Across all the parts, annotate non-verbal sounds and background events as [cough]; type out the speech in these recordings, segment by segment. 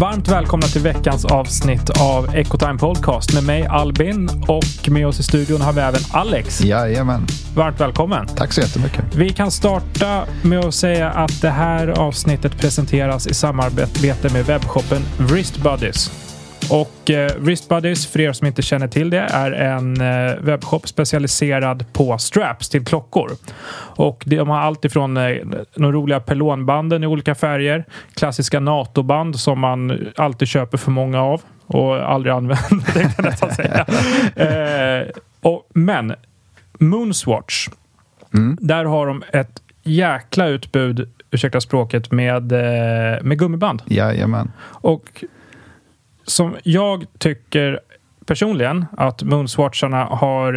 Varmt välkomna till veckans avsnitt av Ecotime Podcast med mig Albin och med oss i studion har vi även Alex. Jajamän. Varmt välkommen. Tack så jättemycket. Vi kan starta med att säga att det här avsnittet presenteras i samarbete med webbshoppen Wrist Buddies. Och eh, Wrist Buddies, för er som inte känner till det, är en eh, webbshop specialiserad på straps till klockor. Och de har allt ifrån eh, de roliga pelonbanden i olika färger, klassiska NATO-band som man alltid köper för många av och aldrig använder, [laughs] tänkte jag nästan säga. [laughs] eh, och, men Moonswatch, där har de ett jäkla utbud, ursäkta språket, med, eh, med gummiband. Jajamän. Och som jag tycker personligen att Moonswatcharna har...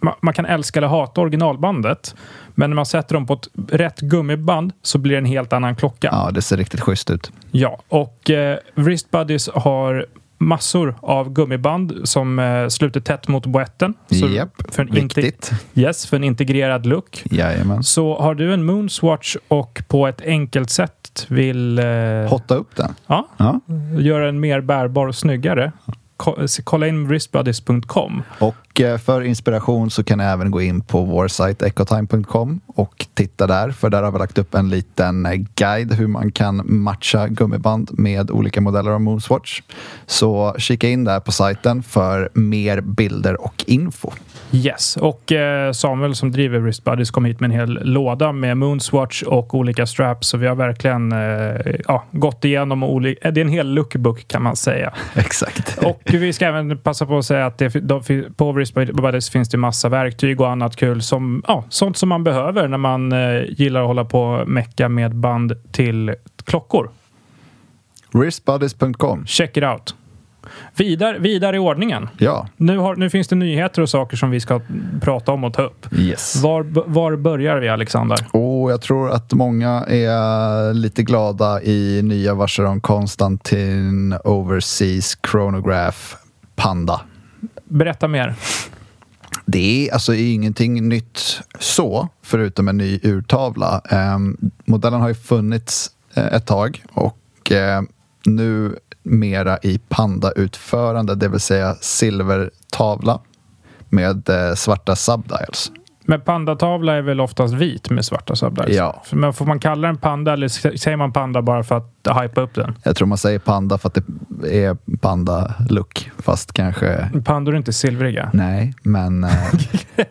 ma- Man kan älska eller hata originalbandet, men när man sätter dem på ett rätt gummiband så blir det en helt annan klocka. Ja, det ser riktigt schysst ut. Ja, och eh, Wrist Buddies har massor av gummiband som eh, sluter tätt mot boetten. Japp, för en inte- viktigt. Yes, för en integrerad look. Jajamän. Så har du en Moonswatch och på ett enkelt sätt vill eh, Hotta upp den. ja, Ja. göra den mer bärbar och snyggare, ko- kolla in wristbuddies.com. Och eh, för inspiration så kan ni även gå in på vår sajt ecotime.com och titta där. För där har vi lagt upp en liten eh, guide hur man kan matcha gummiband med olika modeller av Moonswatch. Så kika in där på sajten för mer bilder och info. Yes, och eh, Samuel som driver Wrist Buddies kom hit med en hel låda med Moonswatch och olika straps. Så vi har verkligen ja, gått igenom olika... Det är en hel lookbook kan man säga. [laughs] Exakt. Och vi ska även passa på att säga att det, de, på Wrist Buddies finns det massa verktyg och annat kul som ja, sånt som man behöver när man eh, gillar att hålla på och mecka med band till klockor. Wristbuddies.com. Check it out. Vidare, vidare i ordningen. Ja. Nu, har, nu finns det nyheter och saker som vi ska prata om och ta upp. Yes. Var, var börjar vi, Alexander? Och jag tror att många är lite glada i nya Vacheron Constantin Overseas Chronograph Panda. Berätta mer. Det är alltså ingenting nytt så, förutom en ny urtavla. Eh, modellen har ju funnits eh, ett tag och eh, nu mera i pandautförande, det vill säga silvertavla med eh, svarta subdials. Men pandatavla är väl oftast vit med svarta subdials? Ja. Men får man kalla den panda eller säger man panda bara för att hypa upp den? Jag tror man säger panda för att det är panda-look, fast kanske Pandor är inte silvriga. Nej, men... eh, [laughs]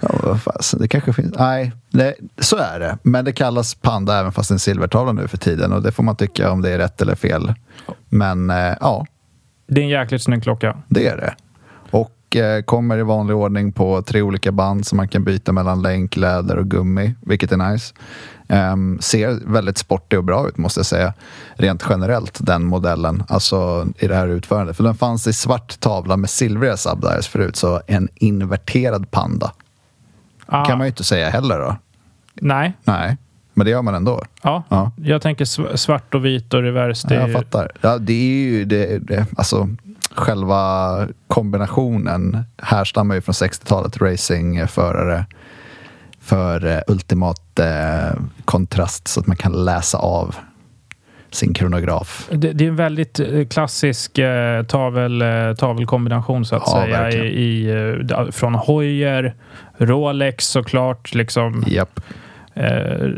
ja, det kanske finns... Nej, det, så är det. Men det kallas panda även fast det är en silvertavla nu för tiden och det får man tycka om det är rätt eller fel. Men eh, ja, Det är en jäkligt snygg klocka. det är det. Och eh, kommer i vanlig ordning på tre olika band som man kan byta mellan länk, läder och gummi, vilket är nice. Ehm, ser väldigt sportig och bra ut måste jag säga. Rent generellt, den modellen. Alltså i det här utförandet. För den fanns i svart tavla med silvriga subdials förut, så en inverterad panda. Ah, kan man ju inte säga heller då. Nej. Nej, men det gör man ändå. Ja. Ja. Jag tänker sv- svart och vit och revers. Det Ja, jag fattar. Ja, det är ju det, det, alltså själva kombinationen härstammar ju från 60-talet racingförare för eh, ultimat eh, kontrast så att man kan läsa av sin kronograf. Det, det är en väldigt eh, klassisk eh, tavel, eh, tavelkombination så att Ja, säga. I, verkligen. i, från Hoyer, Rolex såklart. Liksom, Japp. eh,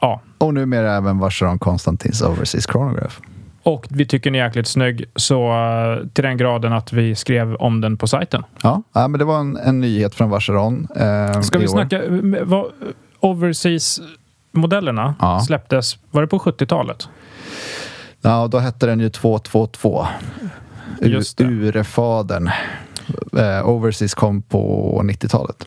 ja. Och numera även Vacheron Constantins Overseas Chronograph. Och vi tycker den är jäkligt snygg. Så eh, till den graden att vi skrev om den på sajten. Ja, ja men det var en, en nyhet från Vacheron. Eh, Ska vi år. snacka... eh, Vad, Overseas-modellerna Ja. släpptes, var det på 70-talet? Ja, då hette den ju 222. Just det. Urfadern. Eh, Overseas kom på 90-talet.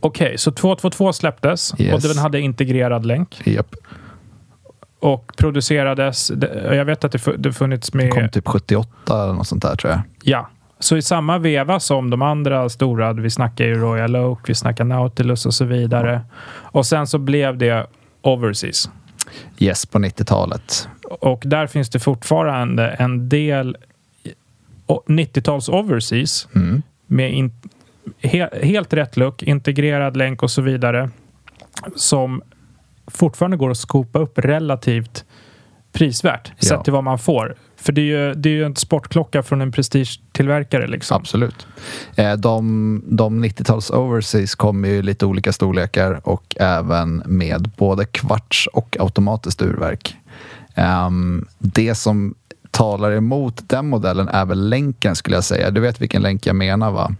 Okej, så 222 släpptes Yes. och den hade integrerad länk Japp. Och producerades. det- Jag vet att det fu- det funnits med... Kom typ 78 eller något sånt där tror jag. Ja, så i samma veva som de andra stora, vi snackar ju Royal Oak, vi snackar Nautilus och så vidare. Och sen så blev det Overseas. Yes, på 90-talet. Och där finns det fortfarande en del o- 90-tals Overseas Mm. med in, he, helt rätt look, integrerad länk och så vidare som fortfarande går att skopa upp relativt prisvärt Ja. sett till vad man får. För det är ju, det är ju en sportklocka från en prestigetillverkare liksom. Absolut. Eh, de de 90-tals Overseas kommer ju i lite olika storlekar och även med både kvarts och automatiskt urverk. Ehm, det som talar emot den modellen är väl länken skulle jag säga. Du vet vilken länk jag menar va?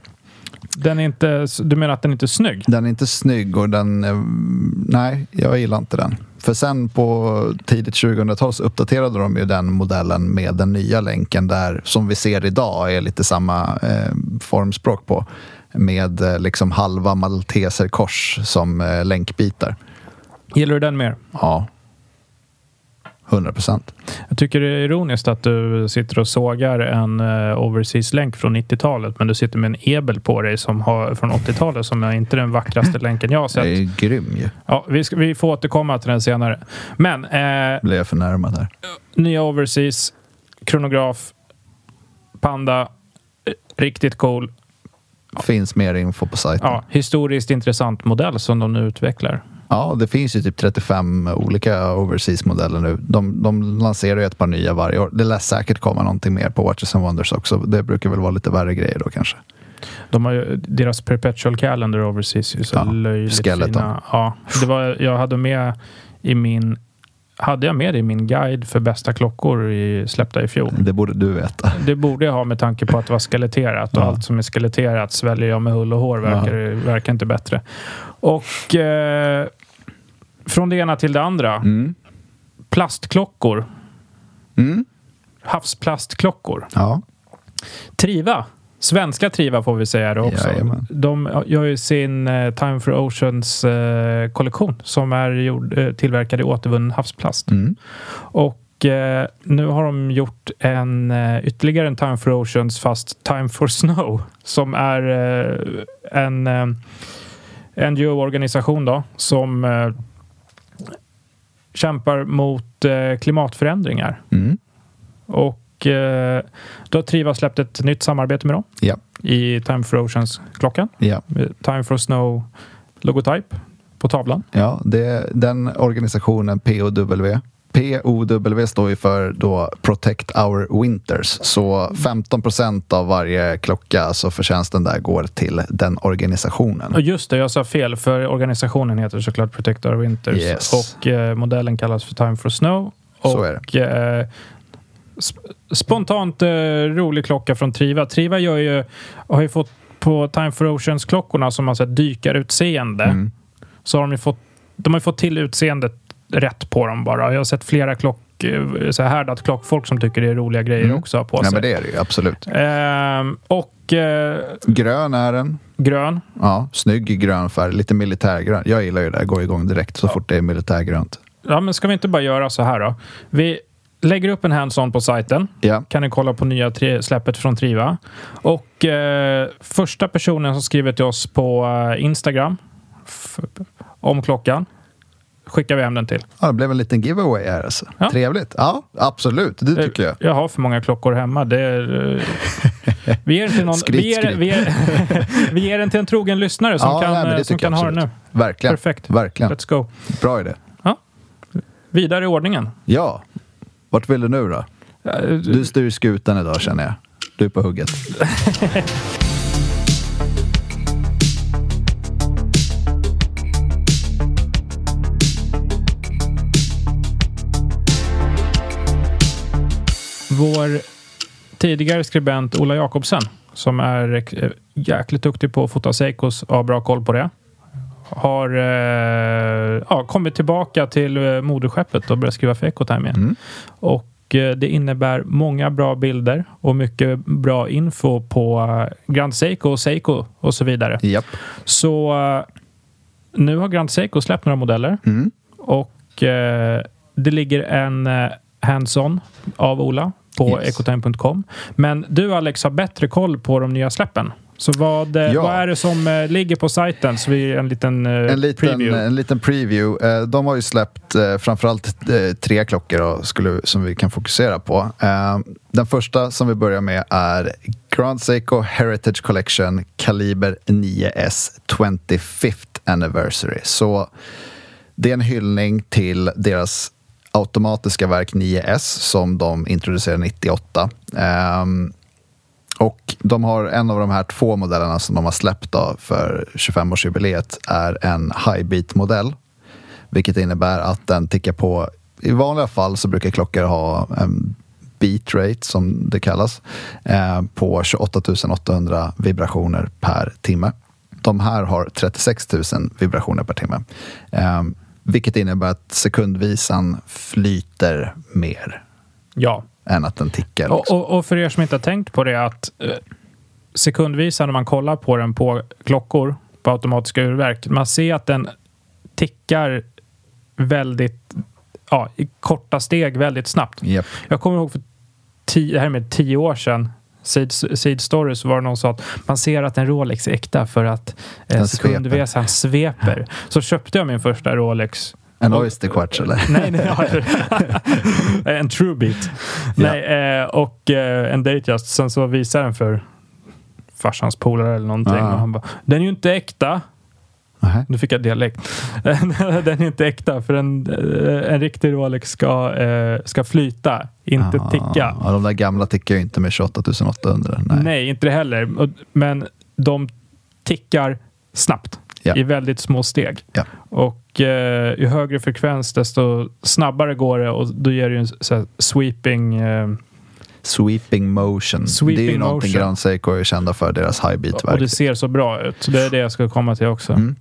Den är inte, du menar att den inte är snygg? Den är inte snygg och den... eh, Nej, jag gillar inte den. För sen på tidigt 2000-tal så uppdaterade de ju den modellen med den nya länken där som vi ser idag är lite samma eh, formspråk på. Med eh, liksom halva malteserkors som eh, länkbitar. Gillar du den mer? Ja. 100 procent. Jag tycker det är ironiskt att du sitter och sågar en uh, Overseas-länk från 90-talet men du sitter med en Ebel på dig som har, från 80-talet som är inte den vackraste [laughs] länken jag har Det är sett. grym ju. Ja, vi, ska, vi får återkomma till den senare. Men eh, Blev jag förnärmad här. nya Overseas, kronograf, Panda, eh, riktigt cool. Finns mer info på sajten. Ja, historiskt intressant modell som de nu utvecklar. Ja, det finns ju typ 35 olika overseas-modeller nu. De, de lanserar ju ett par nya varje år. Det lär säkert komma någonting mer på Watches and Wonders också. Det brukar väl vara lite värre grejer då kanske. De har ju, deras perpetual calendar overseas är så Ja, löjligt skeleton. fina. Ja, det var, jag hade med i min hade jag med det i min guide för bästa klockor i, släppta i fjol. Det borde du veta. Det borde jag ha med tanke på att det var skeletterat och Ja. allt som är skeletterat sväljer jag med hull och hår. Verkar, verkar inte bättre. Och eh, från det ena till det andra. Mm. Plastklockor. Mm. Havsplastklockor. Ja. Triva. Svenska Triva får vi säga det också. Jajamän. De gör ju sin eh, Time for Oceans eh, kollektion som är gjord, eh, tillverkad i återvunnen havsplast. Mm. Och eh, nu har de gjort en eh, ytterligare en Time for Oceans fast Time for Snow som är eh, en NGO-organisation då som kämpar mot eh, klimatförändringar. Mm. Och eh, då har Triva släppt ett nytt samarbete med dem Ja. i Time for Oceans-klockan. Ja. Time for Snow logotyp på tavlan. Ja, det, den organisationen POW. POW står ju för då Protect Our Winters. Så 15 procent av varje klocka, så förtjänsten där går till den organisationen. Och just det, jag sa fel för organisationen heter såklart Protect Our Winters Yes. och eh, modellen kallas för Time for Snow. Och, Så är det. Eh, sp- spontant eh, rolig klocka från Triva. Triva gör ju, har ju fått på Time for Oceans-klockorna som har sett dykarutseende Mm. så har de ju fått, de har fått till utseendet rätt på dem bara. Jag har sett flera klock, eh, så här härdat klockfolk som tycker det är roliga grejer Mm. också på Nej, sig. men det är det ju absolut. Ehm, och eh, Grön är den. grön. Ja, snygg grön färg. Lite militärgrön. Jag gillar ju det. Går igång direkt så fort det är militärgrönt. Ja, men ska vi inte bara göra så här då? Vi lägger upp en hands-on på sajten. Ja. Kan ni kolla på nya tri- släppet från Triva. Och eh, första personen som skriver till oss på eh, Instagram f- om klockan skickar vi hem den till. ja, det blev en liten giveaway här alltså. Ja. Trevligt. Ja, absolut. Det tycker jag. Jag har för många klockor hemma. Det är, eh, vi, ger till någon, vi, ger, vi, ger, [laughs] vi ger den till en trogen lyssnare som Ja, kan, nej, eh, som kan ha den nu. Verkligen. Perfekt. Verkligen. Let's go. Bra idé. Vidare i ordningen. Ja. Vart vill du nu då? Eh, Du styr skutan idag känner jag. Du är på hugget. [laughs] Vår tidigare skribent Ola Jakobsen, som är eh, jäkligt duktig på att fota Seikos och har bra koll på det, har eh, ja, kommit tillbaka till eh, moderskeppet och börjat skriva för Ecotime igen. Mm. Och eh, det innebär många bra bilder och mycket bra info på Grand Seiko och Seiko och så vidare. Japp. Så nu har Grand Seiko släppt några modeller Mm. och eh, det ligger en hands-on av Ola på Yes. ecotime.com. Men du Alex har bättre koll på de nya släppen. Så vad, eh, Ja. vad är det som eh, ligger på sajten? Så vi en liten, eh, En liten, preview. en liten preview. De har ju släppt framförallt tre klockor då, skulle, som vi kan fokusera på. Den första som vi börjar med är Grand Seiko Heritage Collection Kaliber 9S 25th Anniversary. Så det är en hyllning till deras automatiska verk 9S som de introducerade 98. Um, och de har en av de här två modellerna som de har släppt då för 25-årsjubileet är en high beat modell Vilket innebär att den tickar på, i vanliga fall så brukar klockor ha en beat rate som det kallas eh, på 28 800 vibrationer per timme. De här har 36 000 vibrationer per timme. Eh, vilket innebär att sekundvisan flyter mer Ja. än att den tickar. Och, liksom. och, och för er som inte har tänkt på det att eh, sekundvisan när man kollar på den på klockor på automatiska urverk, man ser att den tickar väldigt ja, i korta steg väldigt snabbt. Japp. Jag kommer ihåg för tio, det här är med tio år sedan Seed, Seed Stories var det någon som sa att man ser att en Rolex är äkta för att eh, sekundvisan sveper. Så köpte jag min första Rolex En Oyster Quartz eller? [laughs] Nej, nej [laughs] en true beat. Nej, eh, och eh, en Datejust. Sen så visade den för farsans polare eller någonting. Ah. Och han bara, den är ju inte äkta. Nähä. Nu fick jag dialekt. [laughs] den är inte äkta för en, eh, en riktig Rolex ska, eh, ska flyta, inte Ah, ticka. Ja, de där gamla tickar ju inte med 28 800. Nej. Nej. inte det heller. Men de tickar snabbt Ja. i väldigt små steg. Ja. Och eh, ju högre frekvens desto snabbare går det och då ger det ju en sweeping... Eh, Sweeping motion. Sweeping det är ju någonting motion. Grand Seiko är kända för, deras high beat och det ser så bra ut. Så det är det jag ska komma till också. Mm.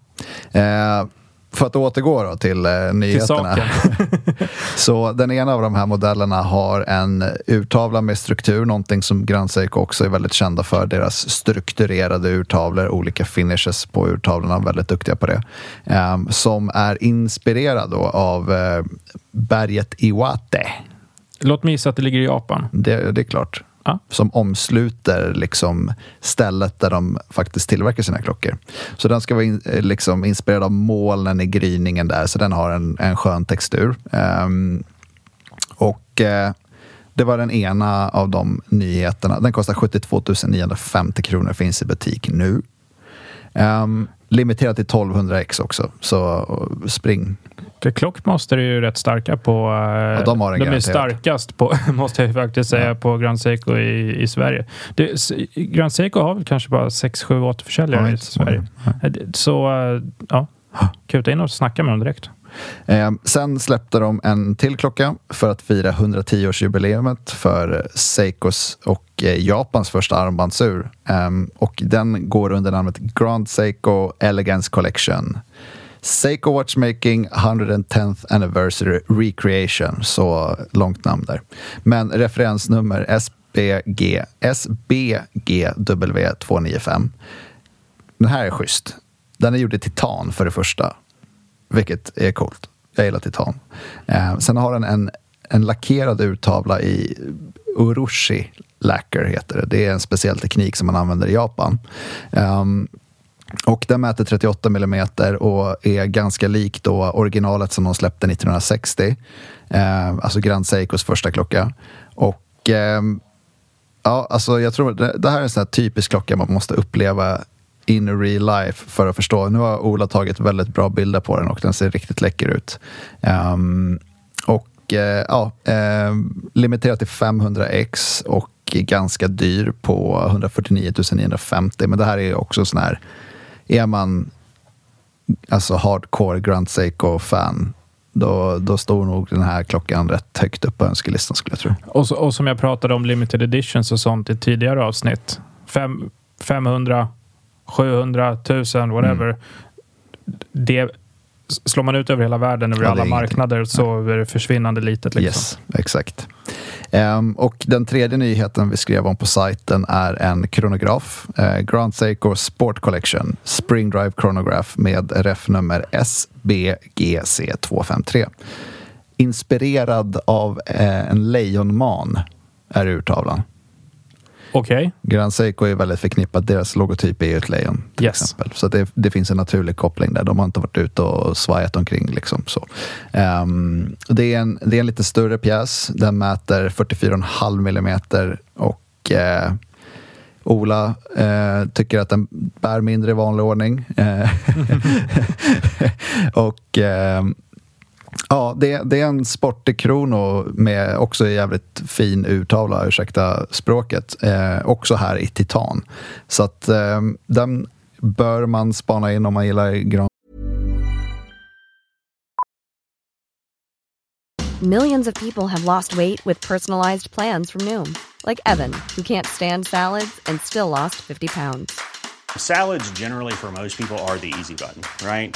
Eh, för att återgå då till eh, Till nyheterna. saken. [laughs] Så den ena av de här modellerna har en urtavla med struktur, någonting som Grand Seiko också är väldigt kända för. Deras strukturerade urtavlor, olika finishes på urtavlorna, väldigt duktiga på det. Eh, som är inspirerad då av eh, berget Iwate. Låt mig gissa att det ligger i Japan. Det, det är klart. Ja. Som omsluter liksom stället där de faktiskt tillverkar sina klockor. Så den ska vara in, eh, liksom inspirerad av molnen i gryningen där, så den har en, en skön textur. Um, och eh, det var den ena av de nyheterna. Den kostar 72 950 kronor, finns i butik nu. Um, limiterat till 1200 x också, så spring. För Clockmaster är ju rätt starka på... Eh, de har en är garanterat. starkast på, [laughs] måste jag faktiskt säga, Ja. på Grand Seiko i, i Sverige. Det, Grand Seiko har väl kanske bara 6, 7 återförsäljare Ja, i Sverige. det- Så eh, ja, kuta in och snacka med dem direkt. Eh, sen släppte de en till klocka för att fira 110-årsjubileumet för Seikos och eh, Japans första armbandsur. Eh, och den går under namnet Grand Seiko Elegance Collection. Seiko Watchmaking 110th Anniversary Recreation, så långt namn där. Men referensnummer SBG, SBGW295. Den här är schysst. Den är gjord i titan för det första vilket är coolt. Jag gillar titan. Eh, sen har den en, en lackerad urtavla i urushi lacquer heter det. Det är en speciell teknik som man använder i Japan. Ehm, och den mäter 38 millimeter och är ganska lik då originalet som de släppte 1960. Eh, alltså Grand Seikos första klocka. Och eh, Ja, alltså jag tror det, det här är en sån här typisk klocka man måste uppleva in real life för att förstå. Nu har Ola tagit väldigt bra bilder på den och den ser riktigt läcker ut. Um, och eh, ja, ehm, um, limiterad till 500x och ganska dyr på 149 950. Men det här är också sån här, är man alltså hardcore Grand Seiko-fan då, då står nog den här klockan rätt högt upp på önskelistan skulle jag tro. Och, så, och som jag pratade om limited editions och sånt i tidigare avsnitt. Fem, 500, 700, 1000, whatever. Mm. Det slår man ut över hela världen, över Ja, alla marknader, så är det försvinnande litet. Liksom. Yes, exakt. Um, och den tredje nyheten vi skrev om på sajten är en kronograf. Uh, Grand Seiko Sport Collection Spring Drive Chronograph med RF-nummer SBGC253. Inspirerad av uh, en lejonman är urtavlan. Okej. Okay. Grand Seiko är väldigt förknippat. Deras logotyp är ju ett lejon. Till yes. exempel. Så det, det, finns en naturlig koppling där. De har inte varit ute och svajat omkring. Liksom, så. Um, det, är en, det är en lite större pjäs. Den mäter 44,5 millimeter och uh, Ola eh, tycker att den bär mindre i vanlig ordning. Eh, [laughs] och eh, Ja, det, det, är en sportig krono med också jävligt fin urtavla, ursäkta språket. Eh, också här i titan. Så att eh, den bör man spana in om man gillar gran. Millions of people have lost weight with personalized plans from Noom. Like Evan, who can't stand salads and still lost 50 pounds. Salads generally for most people are the easy button, right?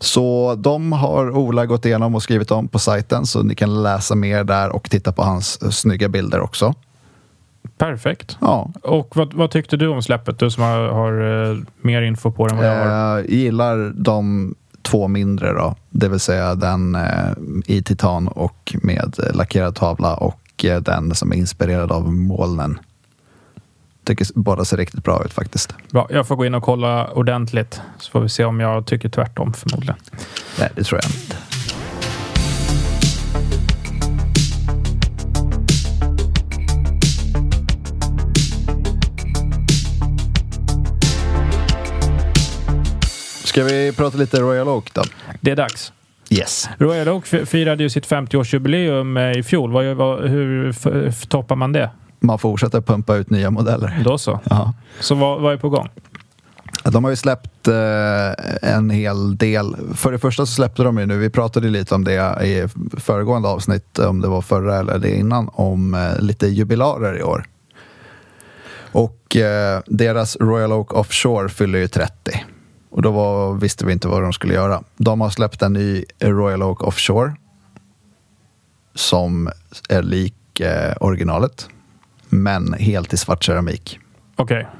Så de har Ola gått igenom och skrivit om på sajten så ni kan läsa mer där och titta på hans eh, snygga bilder också. Perfekt. Ja. Och vad, vad tyckte du om släppet? Du som har, har uh, mer info på det än vad jag har. Uh, gillar de två mindre då. Det vill säga den i titan och med lackerad tavla och den som är inspirerad av molnen tycker båda ser riktigt bra ut faktiskt. Bra, jag får gå in och kolla ordentligt så får vi se om jag tycker tvärtom förmodligen. Nej, det tror jag inte. Ska vi prata lite Royal Oak då? Det är dags. Yes. Royal Oak firade ju sitt 50-årsjubileum eh, i fjol. Hur toppar man det? Man fortsätter pumpa ut nya modeller. Då så. Ja. Så vad, vad är på gång? De har ju släppt eh, en hel del. För det första så släppte de ju nu, vi pratade lite om det i föregående avsnitt, om det var förra eller det innan, om eh, lite jubilarer i år. Och eh, deras Royal Oak Offshore fyller ju 30. Och då var, visste vi inte vad de skulle göra. De har släppt en ny Royal Oak Offshore som är lik eh, originalet men helt i svart keramik. Okej. Okay.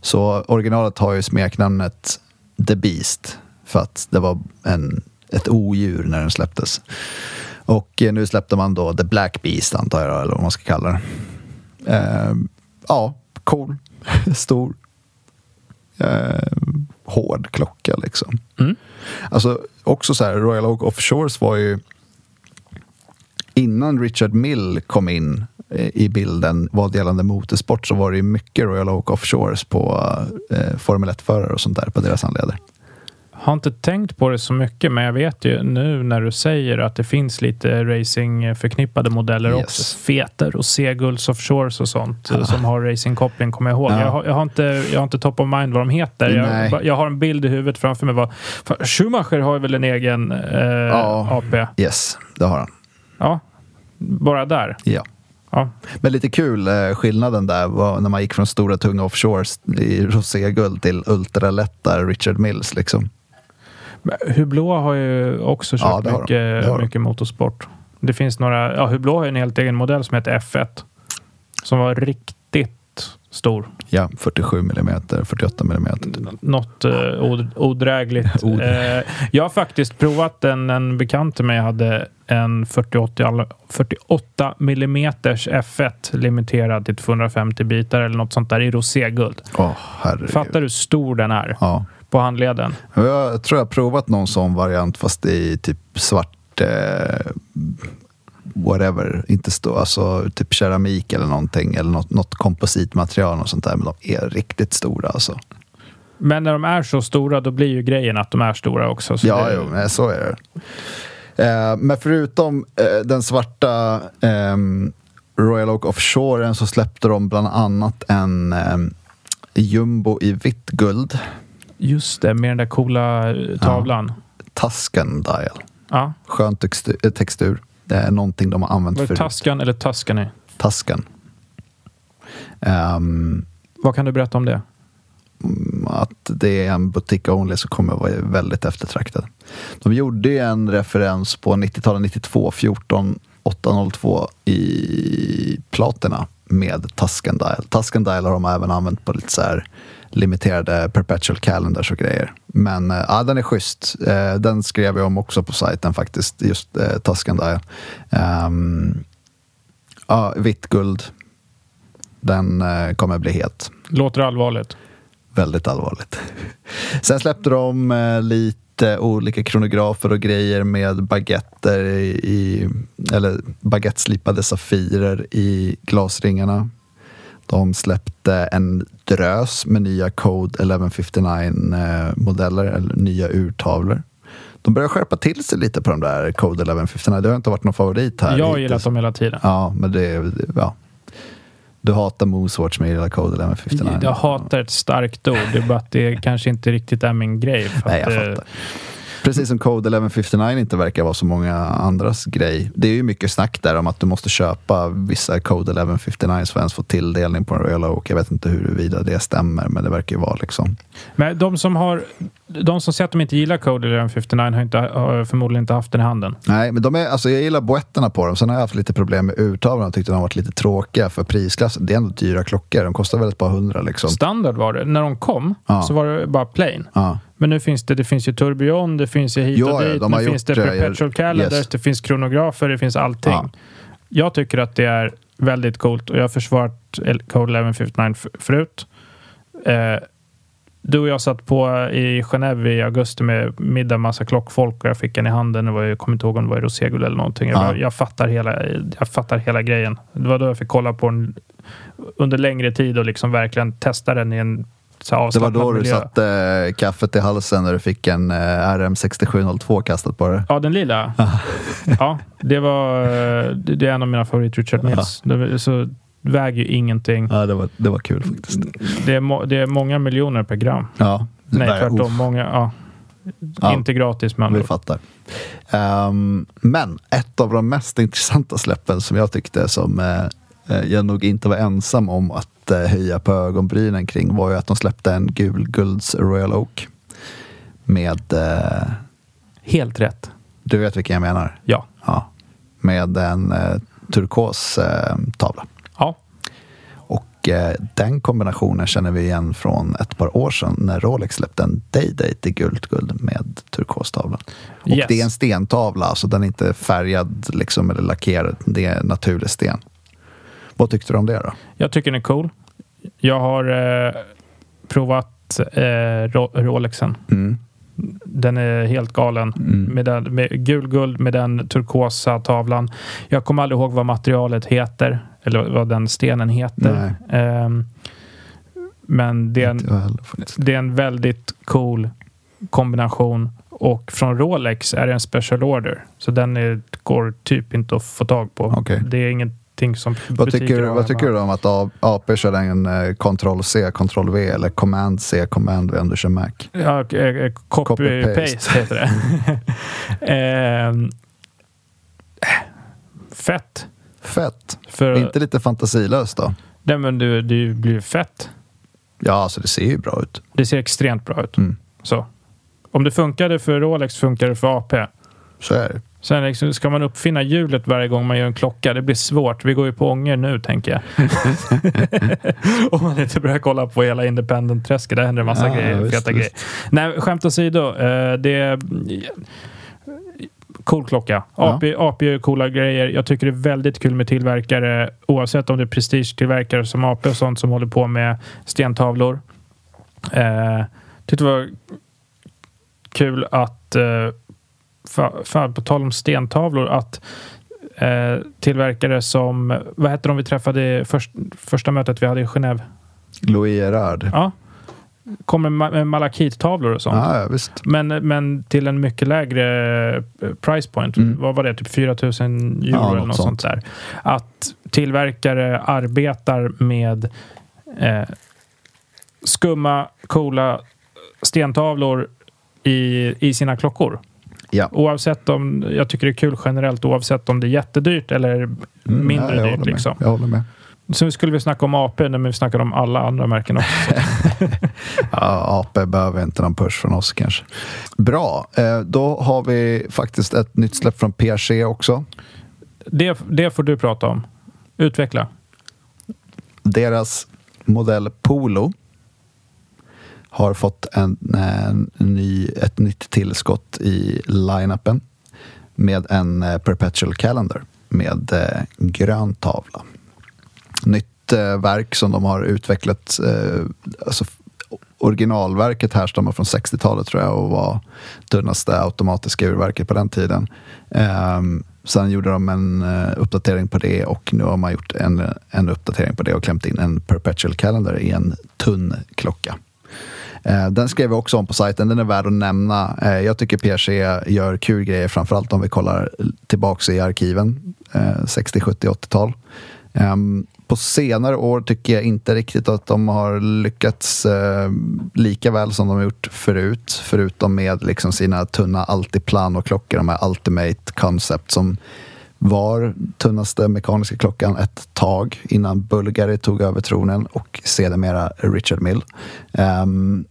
Så originalet har ju smeknamnet The Beast för att det var en, ett odjur när den släpptes. Och eh, nu släppte man då The Black Beast antar jag, eller vad man ska kalla det. Eh, ja, cool, [laughs] stor, eh, hård klocka liksom. Mm. Alltså också så här, Royal Oak Offshores var ju innan Richard Mill kom in i bilden vad gällande motorsport så var det ju mycket Royal Oak Offshores på eh, Formel 1-förare och sånt där på deras handleder. Har inte tänkt på det så mycket, men jag vet ju nu när du säger att det finns lite racing-förknippade modeller yes. också. Feter och Segulls Offshores och sånt ja. som har racingkoppling, kommer jag ihåg. Ja. Jag, har, jag, har, inte, jag har inte top of mind vad de heter. Jag, jag, har en bild i huvudet framför mig. Vad, Schumacher har väl en egen eh, ja. AP? Yes, det har han. Ja, bara där. Ja. Ja. Men lite kul eh, skillnaden där var när man gick från stora tunga offshores i roséguld till ultralätta Richard Mills. Liksom. Hublå har ju också kört ja, mycket, mycket motorsport. Det finns några, ja Hublå har en helt egen modell som heter F1. Som var riktigt stor. Ja, 47 mm, 48 mm. Något eh, od- odrägligt. [laughs] eh, jag har faktiskt provat en, en bekant till mig hade en 48, alla- 48 mm F1 limiterad till 250 bitar eller något sånt där i roséguld. Herregud. Fattar du hur stor den är Ja. på handleden? Jag tror jag har provat någon sån variant fast i typ svart eh, whatever, inte stå, alltså typ keramik eller någonting eller något, något kompositmaterial och sånt där. Men de är riktigt stora alltså. Men när de är så stora, då blir ju grejen att de är stora också. Så Ja, det, jo, nej, så är det. Eh, men förutom eh, den svarta ehm, Royal Oak Offshoren så släppte de bland annat en ehm, jumbo i vitt guld, Just det, med den där coola eh, tavlan. Tuscan Dial. Ja. Skön textur. Det är någonting de har använt förut. Tuscan eller Tuscany? Tuscan. Ehm, Vad kan du berätta om det? att det är en butik only så kommer vara väldigt eftertraktad. De gjorde ju en referens på 90-talet 92, 14 802 i platina med Tuscan Dial. Tuscan Dial har de även använt på lite så här limiterade perpetual calendars och grejer. Men eh, ja, den är schysst. Eh, Den skrev jag om också på sajten faktiskt, just eh, Tuscan Dial. Ehm, ja, vitt guld. Den eh, kommer bli het. Låter allvarligt. Väldigt allvarligt. Sen släppte de eh, lite olika kronografer och grejer med baguetter i, i eller baguetteslipade safirer i glasringarna. De släppte en drös med nya Code 1159-modeller, eller nya urtavlor. De börjar skärpa till sig lite på de där Code 1159. Det har inte varit någon favorit här. Jag har gillat dem hela tiden. Ja, men det är... Ja. Du hatar Moonswatch men jag gillar Code 1159. Jag hatar ett starkt ord. Det är bara att det kanske inte riktigt är min grej. För Nej, jag eh, fattar. Precis som Code 1159 inte verkar vara så många andras grej. Det är ju mycket snack där om att du måste köpa vissa Code 1159 för att ens få tilldelning på en Royal Oak. Jag vet inte huruvida det stämmer, men det verkar ju vara liksom. Men de som, har, de som säger att de inte gillar Code 1159 har, inte, har förmodligen inte haft den i handen. Nej, men de är, alltså jag gillar boetterna på dem. Sen har jag haft lite problem med urtavlorna. Jag tyckte de varit lite tråkiga för prisklassen. Det är ändå dyra klockor. De kostar väl ett par hundra liksom. Standard var det. När de kom Ja. så var det bara plain. Ja. Men nu finns det, det finns ju tourbillon, det finns ju hit och ja, dit, de nu finns det gjort, eh, perpetual calendars, yes. det finns kronografer, det finns allting. Ja. Jag tycker att det är väldigt coolt och jag har försvarat Code 1159 f- förut. Eh, du och jag satt på i Genève i augusti med middag, massa klockfolk och jag fick en i handen. Det var, jag kommer inte ihåg om det var i roséguld eller någonting. Jag, bara, jag, fattar hela, jag fattar hela grejen. Det var då jag fick kolla på den under längre tid och liksom verkligen testa den i en så här Det var då du miljö. satte eh, kaffet i halsen när du fick en eh, RM6702 kastat på dig. Ja, den lila. ja, det var eh, det det är en av mina favorit Richard Mills. Det, så väger ju ingenting. Ja, det var, det var kul faktiskt. Det är, må, det är många miljoner per gram. Ja, Nej, Nej, tvärtom. uff. Många, ja. Ja. Inte gratis men Vi fattar. Ehm, men ett av de mest intressanta släppen som jag tyckte som eh, jag nog inte var ensam om att eh, höja på ögonbrynen kring var ju att de släppte en gul gulds Royal Oak. Med, eh, Helt rätt. du vet vilken jag menar? Ja. Ja. Med en eh, turkos eh, tavla. Ja. Och eh, den kombinationen känner vi igen från ett par år sedan när Rolex släppte en Day-Date i gult guld med turkostavlan. Och Yes. det är en stentavla, så den är inte färgad liksom, eller lackerad. Det är naturlig sten. Vad tyckte du om det då? Jag tycker den är cool. Jag har eh, provat eh, Ro- Rolexen. Mm. Den är helt galen. Med, den, med gul guld med den turkosa tavlan. Jag kommer aldrig ihåg vad materialet heter. Eller vad den stenen heter. Ehm, men det är, en, det är en väldigt cool kombination. Och från Rolex är det en special order. Så den är, går typ inte att få tag på. Okej. Det är ingenting som Vad tycker, har vad tycker du om att AP kör en eh, Ctrl-C, Ctrl-V eller Command-C, Command-V om du kör Mac? Ja, eh, eh, copy-paste Copy-paste. heter det. [laughs] Ehm, fett. Fett! För, Inte lite fantasilöst då? Nej, men det, det blir fett. Ja, alltså det ser ju bra ut. Det ser extremt bra ut. Mm. Så. Om det funkade för Rolex funkar det för AP. Så är det. Sen liksom, ska man uppfinna hjulet varje gång man gör en klocka? Det blir svårt. Vi går ju på ånger nu, tänker jag. [laughs] Om man inte börjar kolla på hela Independent-träsket. Där händer en massa Ja, grejer, visst, feta visst. grejer. Nej, skämt åsido. Eh, det är... Cool klocka. Ja. AP, AP gör coola grejer. Jag tycker det är väldigt kul med tillverkare, oavsett om det är prestigetillverkare som AP och sånt som håller på med stentavlor. Eh, tyckte det var kul att, eh, fa- fan, på tal om stentavlor, att eh, tillverkare som, vad hette de vi träffade först, första mötet vi hade i Genève? Louis Gerard. Ja. Kommer med malakittavlor och sånt. Ja, ja, visst. Men, men till en mycket lägre eh, price point. Mm. Vad var det? Typ 4 000 euro Ja, eller något sånt sånt. där. Att tillverkare arbetar med eh, skumma, coola stentavlor i, i sina klockor. Ja. Oavsett om, jag tycker det är kul generellt oavsett om det är jättedyrt eller Mm, mindre jag dyrt. med. Liksom. Jag håller med. Så skulle vi snacka om AP när vi snackade om alla andra märken också. [laughs] Ja, AP behöver inte någon push från oss kanske. Bra, eh, då har vi faktiskt ett nytt släpp från PRC också. det, det får du prata om. Utveckla. Deras modell Polo har fått en, en ny, ett nytt tillskott i line-upen med en eh, perpetual calendar med eh, grön tavla. Nytt eh, verk som de har utvecklat. Eh, alltså, originalverket härstammar från 60-talet tror jag och var tunnaste automatiska urverket på den tiden. Eh, sen gjorde de en eh, uppdatering på det och nu har man gjort en, en uppdatering på det och klämt in en perpetual calendar i en tunn klocka. Eh, den skrev jag också om på sajten. Den är värd att nämna. Eh, jag tycker PRC gör kul grejer, framförallt om vi kollar tillbaka i arkiven. 60, 70, 80-tal. På senare år tycker jag inte riktigt att de har lyckats eh, lika väl som de har gjort förut. Förutom med liksom sina tunna Altiplan-klockor, de här Ultimate Concept som var tunnaste mekaniska klockan ett tag innan Bulgari tog över tronen och sedermera Richard Mill. Ehm,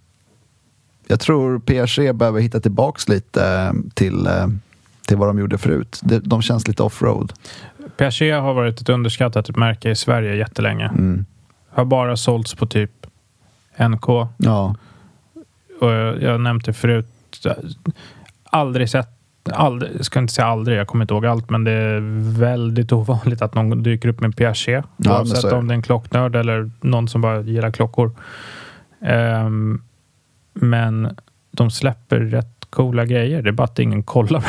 jag tror PRC behöver hitta tillbaks lite eh, till, eh, till vad de gjorde förut. De, de känns lite offroad. Piaget har varit ett underskattat märke i Sverige jättelänge. Mm. Har bara sålts på typ NK. Ja, Och jag, jag nämnt det förut. Aldrig sett, aldrig, jag ska inte säga aldrig, jag kommer inte ihåg allt, men det är väldigt [laughs] ovanligt att någon dyker upp med Piaget. Ja, oavsett om det är en klocknörd eller någon som bara gillar klockor. Ehm, men de släpper rätt coola grejer. Det är bara att ingen kollar.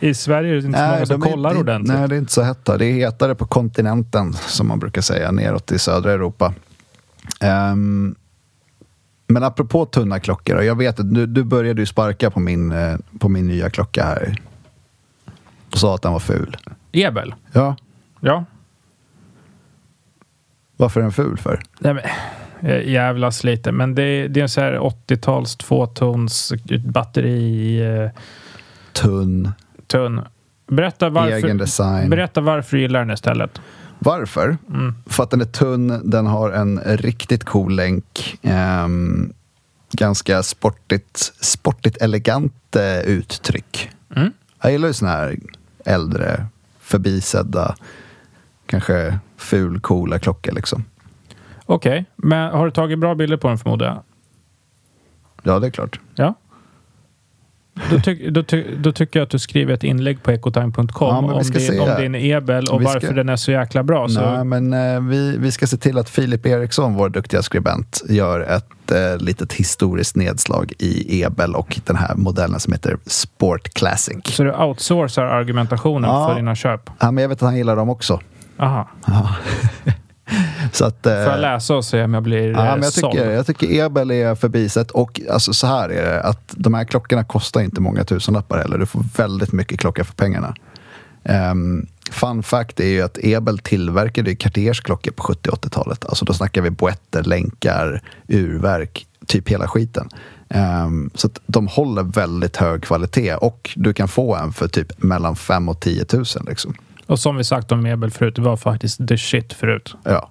[laughs] I Sverige är det inte så många som kollar inte- ordentligt. Nej, det är inte så hett. Det är hetare på kontinenten, som man brukar säga, neråt i södra Europa. Ehm, men apropå tunna klockor, jag vet att du, du började ju sparka på min, eh, på min nya klocka här. Och sa att den var ful. Ebel. Ja, Ja. varför är den ful för? Nej, men, jag jävlas lite, men det, är- det är en så här 80-tals tvåtons batteri eh, Tunn, tunn. Berätta egen varför, design. berätta varför du gillar den istället. Varför? Mm. För att den är tunn, den har en riktigt cool länk. ehm, ganska sportigt, sportigt elegant eh, uttryck. Mm. Jag gillar ju såna här äldre, förbisedda, kanske ful, coola klockor liksom. Okej, men har du tagit bra bilder på den förmodar jag? Ja, det är klart. Ja. Då, tyck, då, ty, då tycker jag att du skriver ett inlägg på ecotime.com Ja, om, din, om din Ebel och Vi ska- varför den är så jäkla bra. Så, Nej, men eh, vi, vi ska se till att Filip Eriksson, vår duktiga skribent, gör ett eh, litet historiskt nedslag i Ebel och den här modellen som heter Sport Classic. så du outsourcar argumentationen Ja. för dina köp? Ja, men jag vet att han gillar dem också. Aha. [laughs] Så att, eh, Får jag läsa och se om jag blir Ja, eh, men jag, såld? tycker, jag tycker Ebel är förbisett. Och alltså, så här är det, att de här klockorna kostar inte många tusenlappar heller. Du får väldigt mycket klocka för pengarna. Um, fun fact är ju att Ebel tillverkade Cartiers klockor på 70 80-talet. Alltså då snackar vi boetter, länkar, urverk, typ hela skiten. Ehm, så de håller väldigt hög kvalitet och du kan få en för typ mellan 5 och 10 000. Liksom. Och som vi sagt om Ebel förut, det var faktiskt the shit förut. Ja.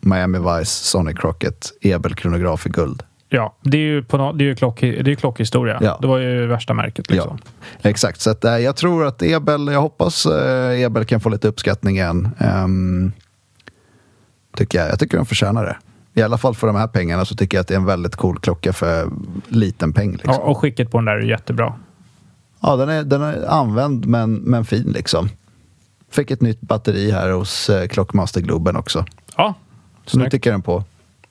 Miami Vice, Sonic Crockett, Ebel kronograf i guld. Ja, det är ju, på det är ju klock, det är klockhistoria. Ja. Det var ju värsta märket. Liksom. Ja, exakt. Så att, eh, jag tror att Ebel, jag hoppas eh, Ebel kan få lite uppskattning igen. Ehm, tycker jag. jag tycker de förtjänar det. I alla fall för de här pengarna så tycker jag att det är en väldigt cool klocka för liten peng. Liksom. Ja, och skicket på den där är jättebra. Ja, den är, den är använd men, men fin liksom. Fick ett nytt batteri här hos eh, Clockmaster Globen också. Ja, Så nu tickar den på.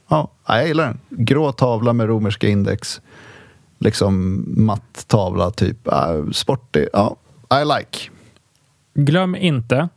Ja, jag gillar den. Grå tavla med romerska index. Liksom matt tavla, typ. Uh, sportig. Ja, I like. Glöm inte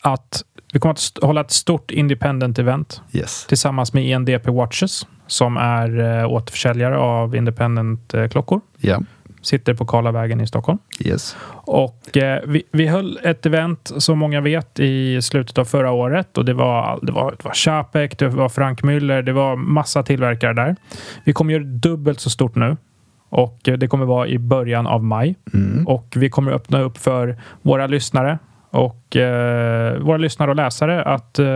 att vi kommer att hålla ett stort independent event Yes. tillsammans med INDP Watches som är eh, återförsäljare av independent-klockor. Ja, Sitter på Karlavägen i Stockholm. yes. Och eh, vi, vi höll ett event som många vet i slutet av förra året och det var, det var, det var Chapek, det var Frank Müller, det var massa tillverkare där. Vi kommer göra dubbelt så stort nu och eh, det kommer vara i början av maj och vi kommer öppna upp för våra lyssnare och eh, våra lyssnare och läsare att eh,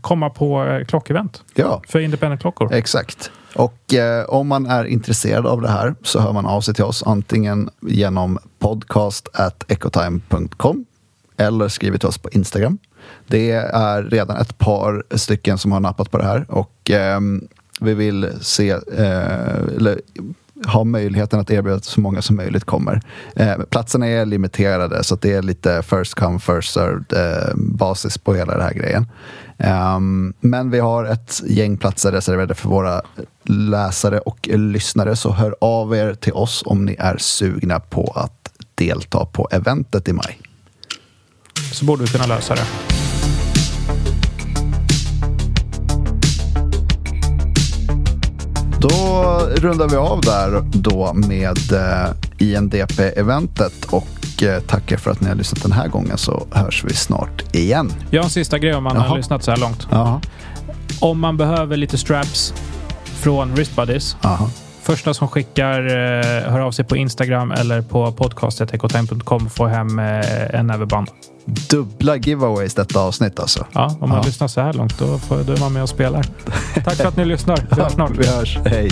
komma på eh, klockevent Ja, för independent-klockor. exakt. Och eh, om man är intresserad av det här så hör man av sig till oss antingen genom podcast.ecotime.com eller skriver till oss på Instagram. Det är redan ett par stycken som har nappat på det här och ehm, vi vill se, eh, eller ha möjligheten att erbjuda att så många som möjligt kommer. Eh, platserna är limiterade så att det är lite first come first served eh, basis på hela den här grejen. Um, men vi har ett gäng platser reserverade för våra läsare och lyssnare så hör av er till oss om ni är sugna på att delta på eventet i maj. Så borde vi kunna lösa det. Då rundar vi av där då med eh, INDP-eventet och eh, tackar för att ni har lyssnat den här gången så hörs vi snart igen. Jag har en sista grej om man Jaha. har lyssnat så här långt. Jaha. Om man behöver lite straps från Wrist Buddies. Jaha. Första som skickar eh, hör av sig på Instagram eller på podcastetecotime.com får hem en näverband. Dubbla giveaways detta avsnitt alltså. Ja, om man Ja. lyssnar så här långt då, får, då är man med och spelar. [laughs] Tack för att ni lyssnar. Vi hörs snart. Vi hörs. Hej.